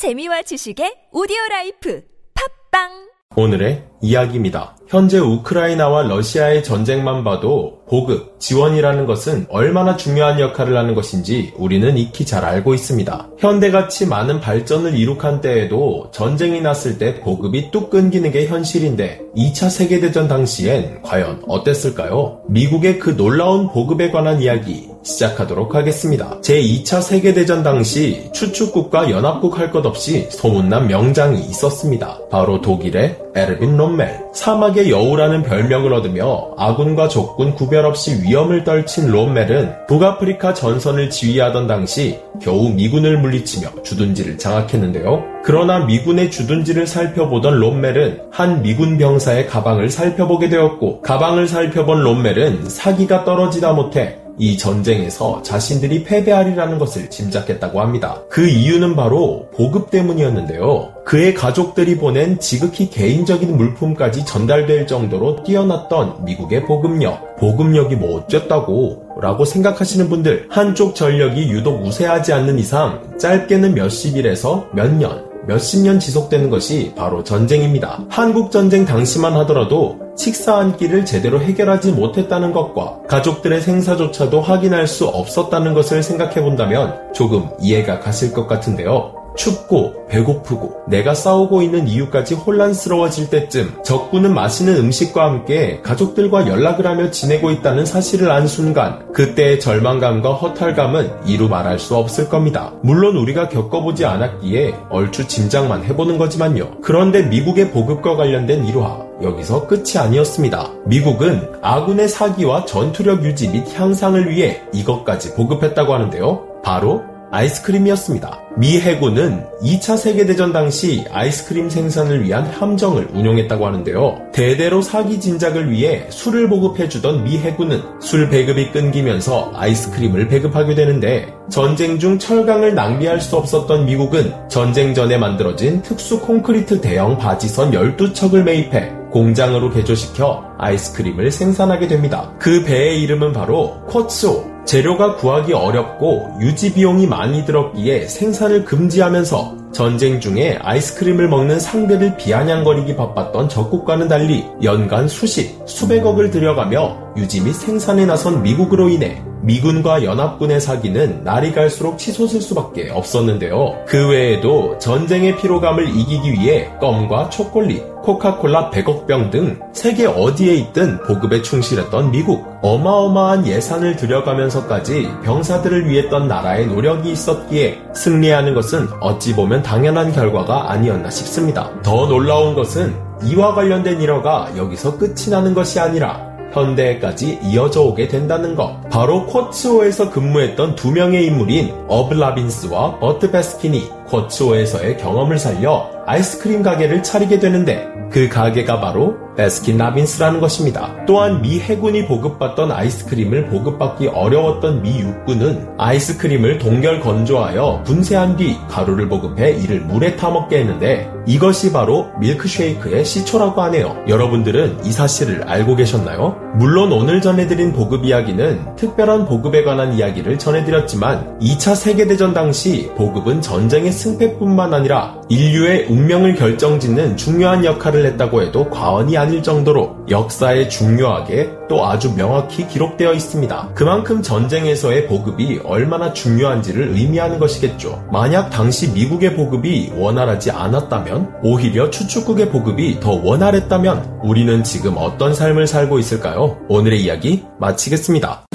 재미와 지식의 오디오 라이프. 팟빵! 오늘의 이야기입니다. 현재 우크라이나와 러시아의 전쟁만 봐도 보급, 지원이라는 것은 얼마나 중요한 역할을 하는 것인지 우리는 익히 잘 알고 있습니다. 현대같이 많은 발전을 이룩한 때에도 전쟁이 났을 때 보급이 뚝 끊기는 게 현실인데 2차 세계대전 당시엔 과연 어땠을까요? 미국의 그 놀라운 보급에 관한 이야기 시작하도록 하겠습니다. 제2차 세계대전 당시 추축국과 연합국 할 것 없이 소문난 명장이 있었습니다. 바로 독일의 에르빈 롬멜. 사막의 여우라는 별명을 얻으며 아군과 적군 구별 없이 위엄을 떨친 롬멜은 북아프리카 전선을 지휘하던 당시 겨우 미군을 물리치며 주둔지를 장악했는데요. 그러나 미군의 주둔지를 살펴보던 롬멜은 한 미군 병사의 가방을 살펴보게 되었고 가방을 살펴본 롬멜은 사기가 떨어지다 못해 이 전쟁에서 자신들이 패배하리라는 것을 짐작했다고 합니다. 그 이유는 바로 보급 때문이었는데요. 그의 가족들이 보낸 지극히 개인적인 물품까지 전달될 정도로 뛰어났던 미국의 보급력. 보급력이 뭐 어쨌다고? 라고 생각하시는 분들, 한쪽 전력이 유독 우세하지 않는 이상 짧게는 몇십일에서 몇 년, 몇십 년 지속되는 것이 바로 전쟁입니다. 한국 전쟁 당시만 하더라도 식사 한 끼를 제대로 해결하지 못했다는 것과 가족들의 생사조차도 확인할 수 없었다는 것을 생각해 본다면 조금 이해가 가실 것 같은데요. 춥고 배고프고 내가 싸우고 있는 이유까지 혼란스러워질 때쯤 적군은 맛있는 음식과 함께 가족들과 연락을 하며 지내고 있다는 사실을 안 순간 그때의 절망감과 허탈감은 이루 말할 수 없을 겁니다. 물론 우리가 겪어보지 않았기에 얼추 짐작만 해보는 거지만요. 그런데 미국의 보급과 관련된 일화 여기서 끝이 아니었습니다. 미국은 아군의 사기와 전투력 유지 및 향상을 위해 이것까지 보급했다고 하는데요. 바로 아이스크림이었습니다. 미 해군은 2차 세계대전 당시 아이스크림 생산을 위한 함정을 운용했다고 하는데요. 대대로 사기 진작을 위해 술을 보급해주던 미 해군은 술 배급이 끊기면서 아이스크림을 배급하게 되는데 전쟁 중 철강을 낭비할 수 없었던 미국은 전쟁 전에 만들어진 특수 콘크리트 대형 바지선 12척을 매입해 공장으로 개조시켜 아이스크림을 생산하게 됩니다. 그 배의 이름은 바로 쿼츠오. 재료가 구하기 어렵고 유지 비용이 많이 들었기에 생산을 금지하면서 전쟁 중에 아이스크림을 먹는 상대를 비아냥거리기 바빴던 적국과는 달리 연간 수십, 수백억을 들여가며 유지 및 생산에 나선 미국으로 인해 미군과 연합군의 사기는 날이 갈수록 치솟을 수밖에 없었는데요. 그 외에도 전쟁의 피로감을 이기기 위해 껌과 초콜릿, 코카콜라 100억 병 등 세계 어디에 있든 보급에 충실했던 미국. 어마어마한 예산을 들여가면서까지 병사들을 위했던 나라의 노력이 있었기에 승리하는 것은 어찌 보면 당연한 결과가 아니었나 싶습니다. 더 놀라운 것은 이와 관련된 일화가 여기서 끝이 나는 것이 아니라 현대까지 이어져 오게 된다는 것. 바로 쿼츠호에서 근무했던 두 명의 인물인 어블 라빈스와 버트 베스킨이 쿼츠호에서의 경험을 살려 아이스크림 가게를 차리게 되는데 그 가게가 바로 베스킨 라빈스라는 것입니다. 또한 미 해군이 보급받던 아이스크림을 보급받기 어려웠던 미 육군은 아이스크림을 동결 건조하여 분쇄한 뒤 가루를 보급해 이를 물에 타먹게 했는데 이것이 바로 밀크쉐이크의 시초라고 하네요. 여러분들은 이 사실을 알고 계셨나요? 물론 오늘 전해드린 보급 이야기는 특별한 보급에 관한 이야기를 전해드렸지만 2차 세계대전 당시 보급은 전쟁의 승패뿐만 아니라 인류의 운명을 결정짓는 중요한 역할을 했다고 해도 과언이 아닐 정도로 역사에 중요하게 또 아주 명확히 기록되어 있습니다. 그만큼 전쟁에서의 보급이 얼마나 중요한지를 의미하는 것이겠죠. 만약 당시 미국의 보급이 원활하지 않았다면 오히려 추축국의 보급이 더 원활했다면 우리는 지금 어떤 삶을 살고 있을까요? 오늘의 이야기 마치겠습니다.